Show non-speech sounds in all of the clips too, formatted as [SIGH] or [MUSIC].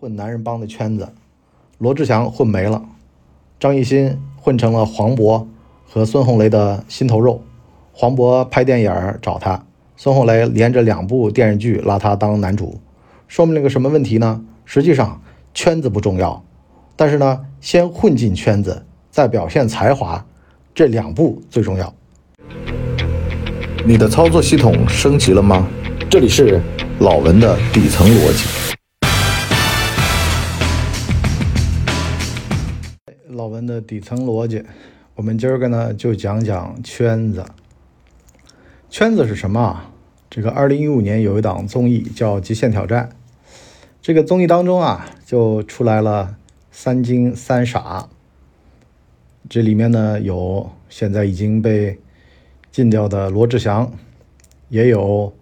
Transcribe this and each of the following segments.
混男人帮的圈子，罗志祥混没了，张艺兴混成了黄渤和孙红雷的心头肉。黄渤拍电影找他，孙红雷连着两部电视剧拉他当男主，说明了个什么问题呢？实际上圈子不重要，但是呢，先混进圈子，再表现才华，这两步最重要。你的操作系统升级了吗？这里是老文的底层逻辑。老文的底层逻辑，我们今儿个呢就讲讲圈子。圈子是什么？这个二零一五年有一档综艺叫《极限挑战》，这个综艺当中啊就出来了三金三傻，这里面呢有现在已经被。禁掉的罗志祥，也有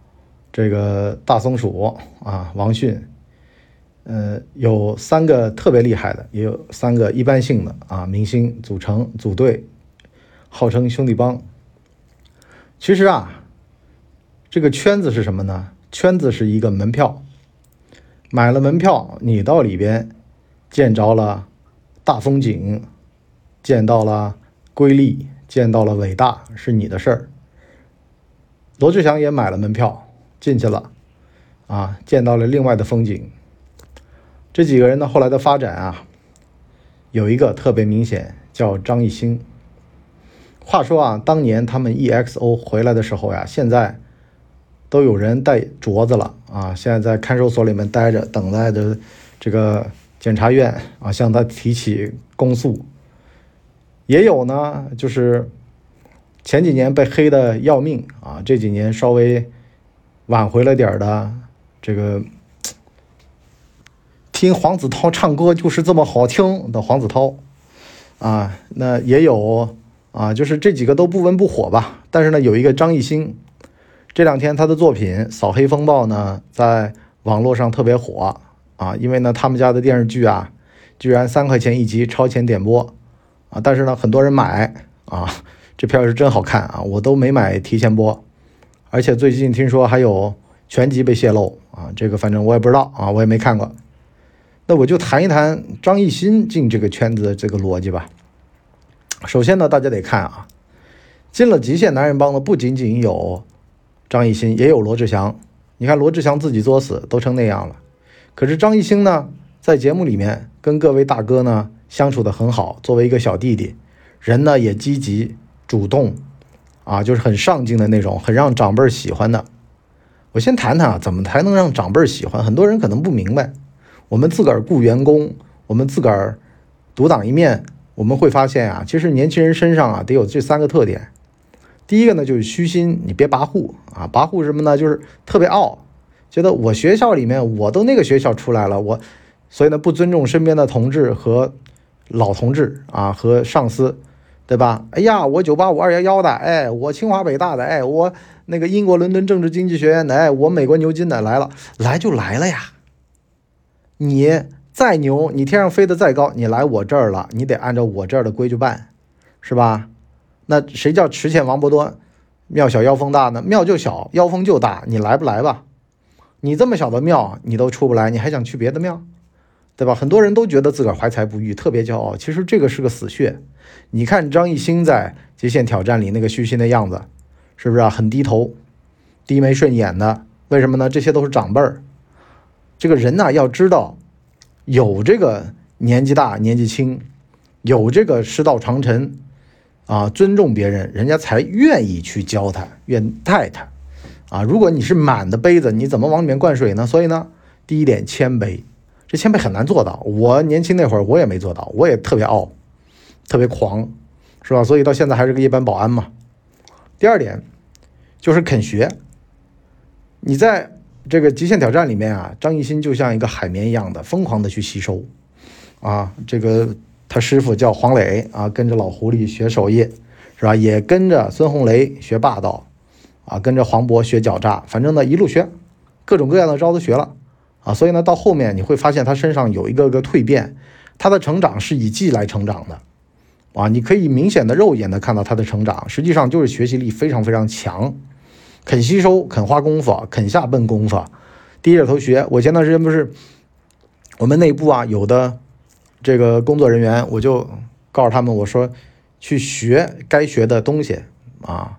这个大松鼠啊，王迅，呃，有三个特别厉害的，也有三个一般性的啊，明星组成组队，号称兄弟帮。其实啊，这个圈子是什么呢？圈子是一个门票，买了门票，你到里边见着了大风景，见到了瑰丽。见到了伟大是你的事儿。罗志祥也买了门票进去了，啊，见到了另外的风景。这几个人呢，后来的发展啊，有一个特别明显，叫张艺兴。话说啊，当年他们 EXO 回来的时候呀，现在都有人带镯子了啊，现在在看守所里面待着，等待着这个检察院啊向他提起公诉。也有呢，就是前几年被黑的要命啊，这几年稍微挽回了点的，这个听黄子韬唱歌就是这么好听的黄子韬啊，那也有啊，就是这几个都不温不火吧。但是呢，有一个张艺兴，这两天他的作品《扫黑风暴》呢，在网络上特别火啊，因为呢，他们家的电视剧啊，居然三块钱一集超前点播。啊，但是呢，很多人买啊，这片是真好看啊，我都没买提前播，而且最近听说还有全集被泄露啊，这个反正我也不知道啊，我也没看过。那我就谈一谈张艺兴进这个圈子的这个逻辑吧。首先呢，大家得看啊，进了极限男人帮的不仅仅有张艺兴，也有罗志祥。你看罗志祥自己作死都成那样了，可是张艺兴呢，在节目里面跟各位大哥呢。相处的很好，作为一个小弟弟，人呢也积极主动，啊，就是很上进的那种，很让长辈喜欢的。我先谈谈啊，怎么才能让长辈喜欢？很多人可能不明白。我们自个儿雇员工，我们自个儿独当一面，我们会发现啊，其实年轻人身上啊得有这三个特点。第一个呢就是虚心，你别跋扈啊，跋扈什么呢？就是特别傲，觉得我学校里面我都那个学校出来了，我所以呢不尊重身边的同志和。老同志啊，和上司，对吧？哎呀，我九八五二幺幺的，哎，我清华北大的，哎，我那个英国伦敦政治经济学院的，哎，我美国牛津的，来了，来就来了呀。你再牛，你天上飞得再高，你来我这儿了，你得按照我这儿的规矩办，是吧？那谁叫池浅王伯多，庙小妖风大呢？庙就小，妖风就大，你来不来吧？你这么小的庙，你都出不来，你还想去别的庙？对吧？很多人都觉得自个儿怀才不遇，特别骄傲。其实这个是个死穴。你看张艺兴在《极限挑战》里那个虚心的样子，是不是啊？很低头，低眉顺眼的。为什么呢？这些都是长辈儿。这个人呢，要知道有这个年纪大、年纪轻，有这个师道长成啊，尊重别人，人家才愿意去教他，愿带他啊。如果你是满的杯子，你怎么往里面灌水呢？所以呢，第一点谦卑。这谦卑很难做到，我年轻那会儿我也没做到，我也特别傲，特别狂，是吧？所以到现在还是个一般保安嘛。第二点就是肯学。你在这个极限挑战里面啊，张艺兴就像一个海绵一样的疯狂的去吸收，啊，这个他师傅叫黄磊啊，跟着老狐狸学手艺，是吧？也跟着孙红雷学霸道，啊，跟着黄渤学狡诈，反正呢一路学，各种各样的招都学了。啊，所以呢，到后面你会发现他身上有一个个蜕变，他的成长是以技来成长的，啊，你可以明显的肉眼的看到他的成长，实际上就是学习力非常非常强，肯吸收，肯花功夫，肯下笨功夫，低着头学。我前段时间不是我们内部啊，有的这个工作人员，我就告诉他们，我说去学该学的东西啊。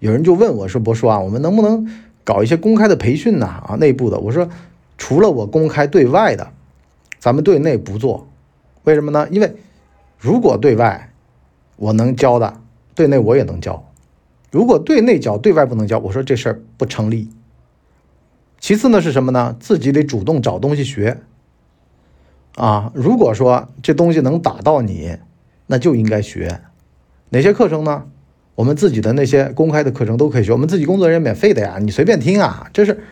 有人就问我说：“博叔啊，我们能不能搞一些公开的培训呢？啊，内部的。”我说：“除了我公开对外的，咱们对内不做。为什么呢？因为如果对外我能教的，对内我也能教。如果对内教，对外不能教，我说这事儿不成立。其次呢是什么呢？自己得主动找东西学。”啊，如果说这东西能打到你，那就应该学。哪些课程呢？我们自己的那些公开的课程都可以学，我们自己工作人员免费的呀，你随便听啊。这是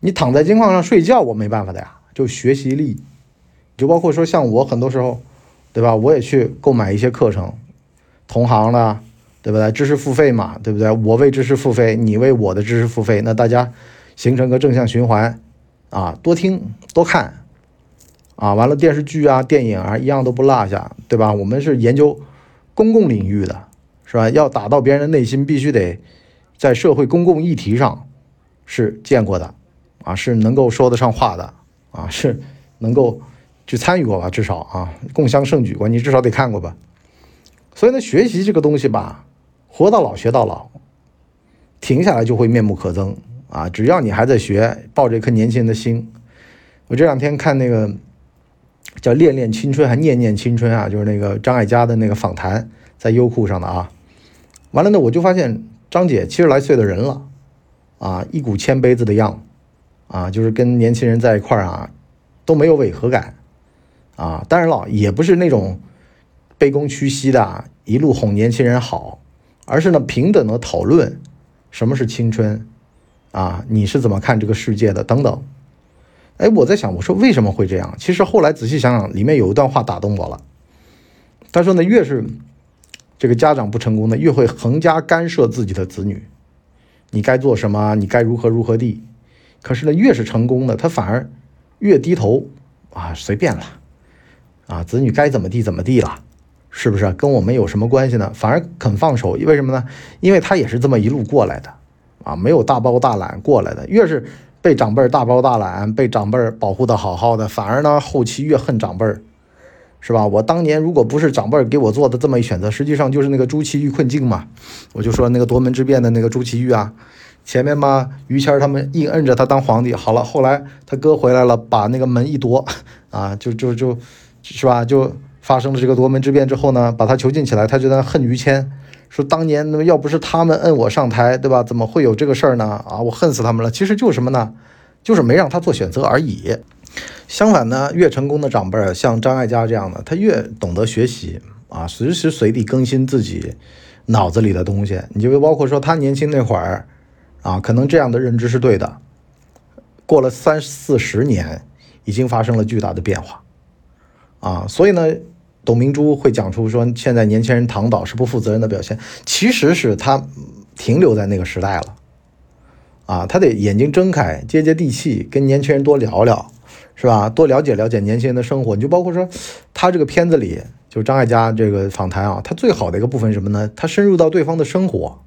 你躺在金矿上睡觉，我没办法的呀。就学习力，就包括说像我很多时候，对吧？我也去购买一些课程，同行的，对不对？知识付费嘛，对不对？我为知识付费，你为我的知识付费，那大家形成个正向循环啊，多听多看。啊，完了，电视剧啊、电影啊，一样都不落下，对吧？我们是研究公共领域的，是吧？要打到别人的内心，必须得在社会公共议题上是见过的，啊，是能够说得上话的，啊，是能够去参与过吧？至少啊，共襄盛举过，你至少得看过吧？所以呢，学习这个东西吧，活到老学到老，停下来就会面目可憎啊！只要你还在学，抱着一颗年轻人的心，我这两天看那个。叫恋恋青春还念念青春啊，就是那个张艾嘉的那个访谈，在优酷上的啊。完了呢，我就发现张姐七十来岁的人了，啊，一股谦卑子的样子，啊，就是跟年轻人在一块儿啊，都没有违和感，啊，当然了，也不是那种卑躬屈膝的，一路哄年轻人好，而是呢平等的讨论什么是青春，啊，你是怎么看这个世界的等等。哎，我在想，我说为什么会这样？其实后来仔细想想，里面有一段话打动我了。他说呢，越是这个家长不成功的，越会横加干涉自己的子女。你该做什么？你该如何如何地？可是呢，越是成功的，他反而越低头啊，随便了啊，子女该怎么地怎么地了，是不是？跟我们有什么关系呢？反而肯放手，为什么呢？因为他也是这么一路过来的啊，没有大包大揽过来的。越是被长辈大包大揽，被长辈保护的好好的，反而呢后期越恨长辈，是吧？我当年如果不是长辈给我做的这么一选择，实际上就是那个朱祁钰困境嘛。我就说那个夺门之变的那个朱祁钰啊，前面嘛于谦他们硬摁着他当皇帝，好了，后来他哥回来了，把那个门一夺，[LAUGHS] 啊，就就就，是吧？就发生了这个夺门之变之后呢，把他囚禁起来，他就在恨于谦。说当年要不是他们摁我上台，对吧？怎么会有这个事儿呢？啊，我恨死他们了。其实就是什么呢？就是没让他做选择而已。相反呢，越成功的长辈儿，像张艾嘉这样的，他越懂得学习啊，随时随地更新自己脑子里的东西。你就包括说他年轻那会儿啊，可能这样的认知是对的。过了三四十年，已经发生了巨大的变化啊，所以呢。董明珠会讲出说，现在年轻人躺倒是不负责任的表现，其实是他停留在那个时代了，啊，他得眼睛睁开，接接地气，跟年轻人多聊聊，是吧？多了解了解年轻人的生活。你就包括说，他这个片子里，就是张艾嘉这个访谈啊，他最好的一个部分什么呢？他深入到对方的生活，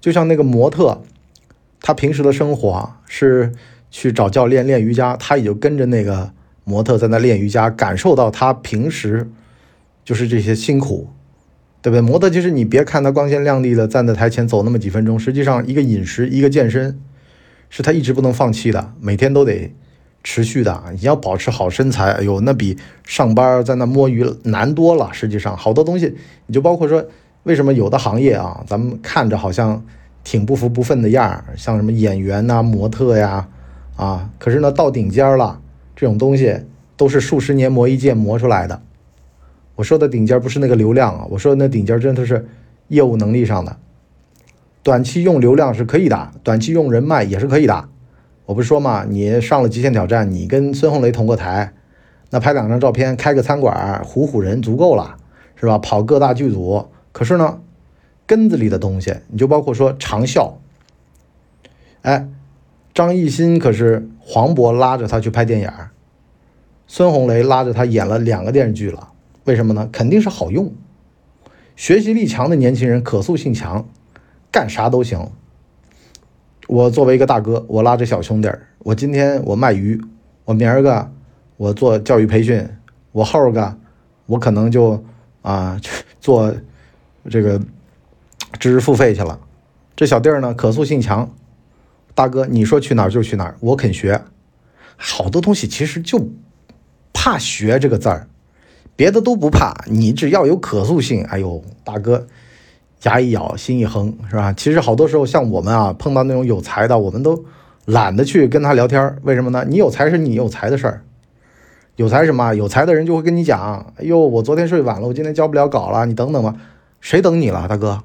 就像那个模特，他平时的生活是去找教练练瑜伽，他也就跟着那个。模特在那练瑜伽，感受到他平时就是这些辛苦，对不对？模特其实你别看他光鲜亮丽的站在台前走那么几分钟，实际上一个饮食一个健身是他一直不能放弃的，每天都得持续的。你要保持好身材，哎呦，那比上班在那摸鱼难多了。实际上好多东西，你就包括说，为什么有的行业啊，咱们看着好像挺不服不忿的样儿，像什么演员呐、模特呀，啊，可是呢到顶尖了。这种东西都是数十年磨一剑磨出来的。我说的顶尖不是那个流量啊，我说的那顶尖真的是业务能力上的。短期用流量是可以的，短期用人脉也是可以的。我不是说嘛，你上了极限挑战，你跟孙红雷同个台，那拍两张照片，开个餐馆，唬唬人足够了，是吧？跑各大剧组。可是呢，根子里的东西，你就包括说长效。哎。张艺兴可是黄渤拉着他去拍电影，孙红雷拉着他演了两个电视剧了。为什么呢？肯定是好用。学习力强的年轻人，可塑性强，干啥都行。我作为一个大哥，我拉着小兄弟，我今天我卖鱼，我明儿个我做教育培训，我后儿个我可能就啊 [LAUGHS] 做这个知识付费去了。这小弟儿呢，可塑性强，大哥你说去哪儿就去哪儿，我肯学。好多东西其实就怕学这个字儿，别的都不怕，你只要有可塑性，哎呦，大哥牙一咬心一横，是吧？其实好多时候像我们啊，碰到那种有才的，我们都懒得去跟他聊天，为什么呢？你有才是你有才的事儿，有才什么？有才的人就会跟你讲，哎呦，我昨天睡晚了，我今天交不了稿了，你等等吧。谁等你了，大哥？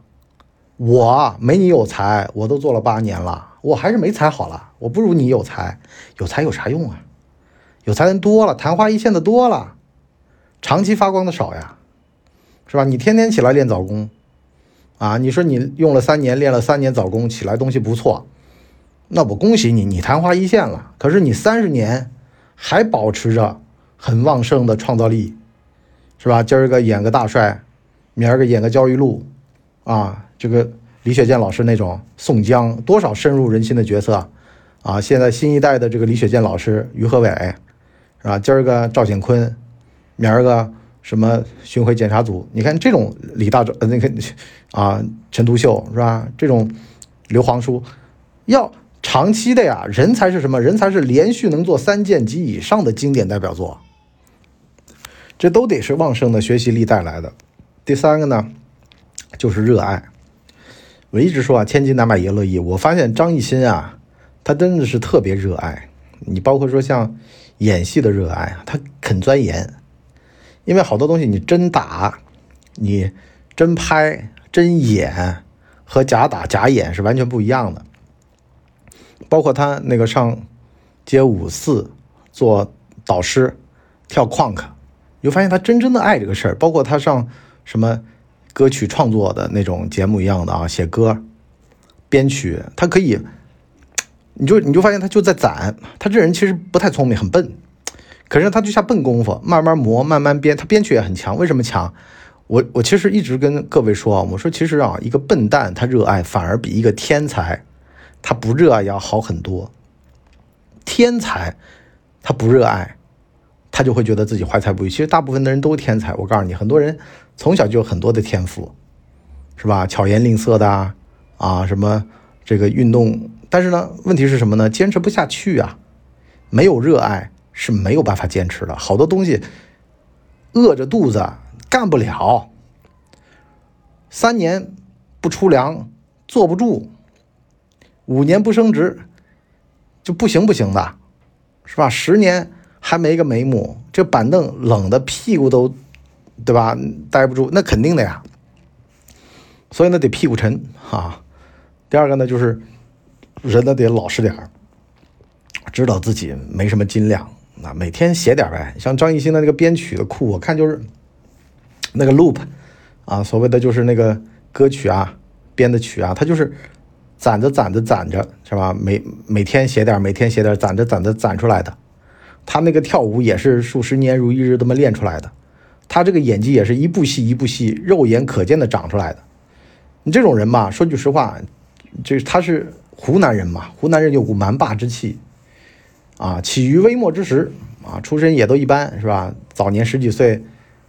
我没你有才，我都做了八年了，我还是没才好了。我不如你有才，有才有啥用啊？有才人多了，昙花一现的多了，长期发光的少呀，是吧？你天天起来练早功，啊，你说你用了三年，练了三年早功，起来东西不错，那我恭喜你，你昙花一现了。可是你三十年还保持着很旺盛的创造力，是吧？今儿个演个大帅，明儿个演个焦裕禄，啊。这个李雪健老师那种宋江，多少深入人心的角色啊！现在新一代的这个李雪健老师，于和伟，是吧？今儿个赵显坤，明儿个什么巡回检查组？你看这种李大呃那个啊陈独秀是吧？这种刘皇叔，要长期的呀，人才是什么？人才是连续能做三件及以上的经典代表作，这都得是旺盛的学习力带来的。第三个呢，就是热爱。我一直说啊，千金难买爷乐意。我发现张艺兴啊，他真的是特别热爱你，包括说像演戏的热爱啊，他肯钻研。因为好多东西你真打、你真拍、真演和假打假演是完全不一样的。包括他那个上街舞四做导师跳 Quank，你就发现他真正的爱这个事儿。包括他上什么。歌曲创作的那种节目一样的啊，写歌、编曲，他可以，你就你就发现他就在攒。他这人其实不太聪明，很笨，可是他就下笨功夫，慢慢磨，慢慢编。他编曲也很强，为什么强？我 [LAUGHS] 我其实一直跟各位说啊，我说其实啊，一个笨蛋他热爱反而比一个天才他不热爱要好很多。天才他不热爱，他就会觉得自己怀才不遇。其实大部分的人都天才，我告诉你，很多人。从小就有很多的天赋，是吧？巧言令色的啊，啊，什么这个运动，但是呢，问题是什么呢？坚持不下去啊，没有热爱是没有办法坚持的。好多东西饿着肚子干不了，三年不出粮坐不住，五年不升职就不行不行的，是吧？十年还没个眉目，这板凳冷的屁股都。对吧？待不住，那肯定的呀。所以呢，得屁股沉啊。第二个呢，就是人呢得老实点儿，知道自己没什么斤两，那每天写点呗。像张艺兴的那个编曲的库，我看就是那个 loop 啊，所谓的就是那个歌曲啊，编的曲啊，他就是攒着攒着攒着，是吧？每每天写点，每天写点，攒着攒着攒出来的。他那个跳舞也是数十年如一日这么练出来的。他这个演技也是一部戏一部戏肉眼可见的长出来的。你这种人吧，说句实话，就是他是湖南人嘛，湖南人有股蛮霸之气，啊，起于微末之时，啊，出身也都一般，是吧？早年十几岁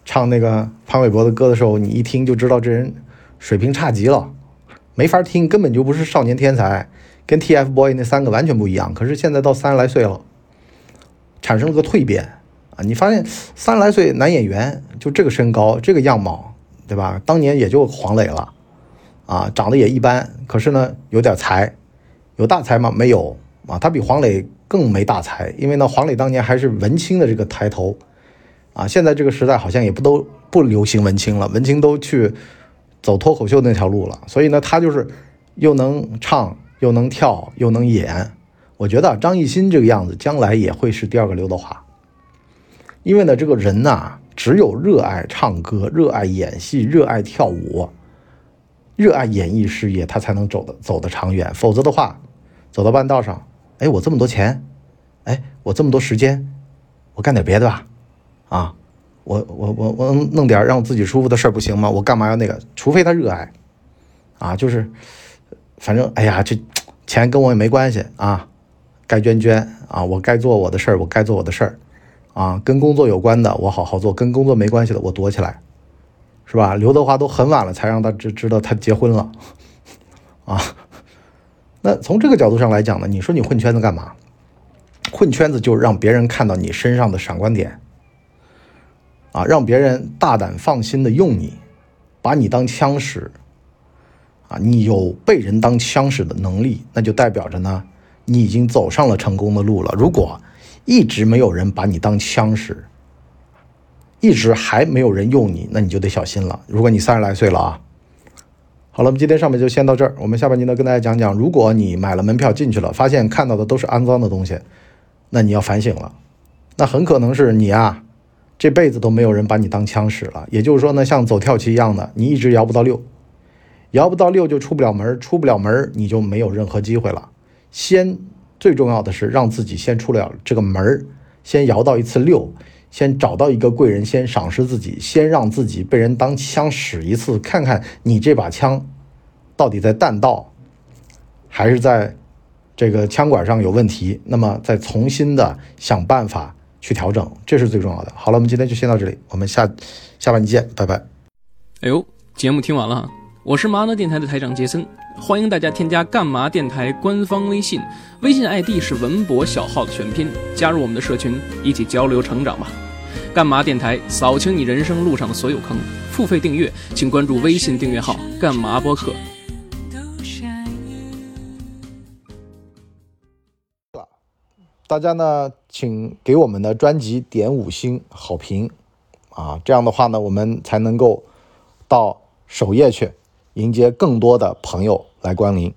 唱那个潘玮柏的歌的时候，你一听就知道这人水平差极了，没法听，根本就不是少年天才，跟 TFBOY 那三个完全不一样。可是现在到三十来岁了，产生了个蜕变。啊你发现三十来岁男演员就这个身高这个样貌，对吧？当年也就黄磊了，啊，长得也一般，可是呢有点才，有大才吗？没有啊，他比黄磊更没大才，因为呢黄磊当年还是文青的这个抬头，啊，现在这个时代好像也不都不流行文青了，文青都去走脱口秀那条路了，所以呢他就是又能唱又能跳又能演，我觉得张艺兴这个样子将来也会是第二个刘德华。因为呢，这个人呐，只有热爱唱歌、热爱演戏、热爱跳舞、热爱演艺事业，他才能走的走得长远。否则的话，走到半道上，哎，我这么多钱，哎，我这么多时间，我干点别的吧，啊，我我我我弄点让自己舒服的事儿不行吗？我干嘛要那个？除非他热爱，啊，就是，反正哎呀，这钱跟我也没关系啊，该捐捐啊，我该做我的事儿，我该做我的事儿。啊，跟工作有关的我好好做，跟工作没关系的我躲起来，是吧？刘德华都很晚了才让他知知道他结婚了，啊，那从这个角度上来讲呢，你说你混圈子干嘛？混圈子就让别人看到你身上的闪光点，啊，让别人大胆放心的用你，把你当枪使，啊，你有被人当枪使的能力，那就代表着呢，你已经走上了成功的路了。如果一直没有人把你当枪使，一直还没有人用你，那你就得小心了。如果你三十来岁了啊，好了，我们今天上面就先到这儿。我们下半集呢，跟大家讲讲，如果你买了门票进去了，发现看到的都是肮脏的东西，那你要反省了。那很可能是你啊，这辈子都没有人把你当枪使了。也就是说呢，像走跳棋一样的，你一直摇不到六，摇不到六就出不了门，出不了门你就没有任何机会了。先。最重要的是让自己先出了这个门儿，先摇到一次六，先找到一个贵人，先赏识自己，先让自己被人当枪使一次，看看你这把枪到底在弹道还是在这个枪管上有问题，那么再重新的想办法去调整，这是最重要的。好了，我们今天就先到这里，我们下下半集见，拜拜。哎呦，节目听完了，我是麻辣电台的台长杰森。欢迎大家添加干嘛电台官方微信，微信 ID 是文博小号的全拼，加入我们的社群，一起交流成长吧。干嘛电台扫清你人生路上的所有坑，付费订阅请关注微信订阅号干嘛播客。大家呢，请给我们的专辑点五星好评啊，这样的话呢，我们才能够到首页去。迎接更多的朋友来光临。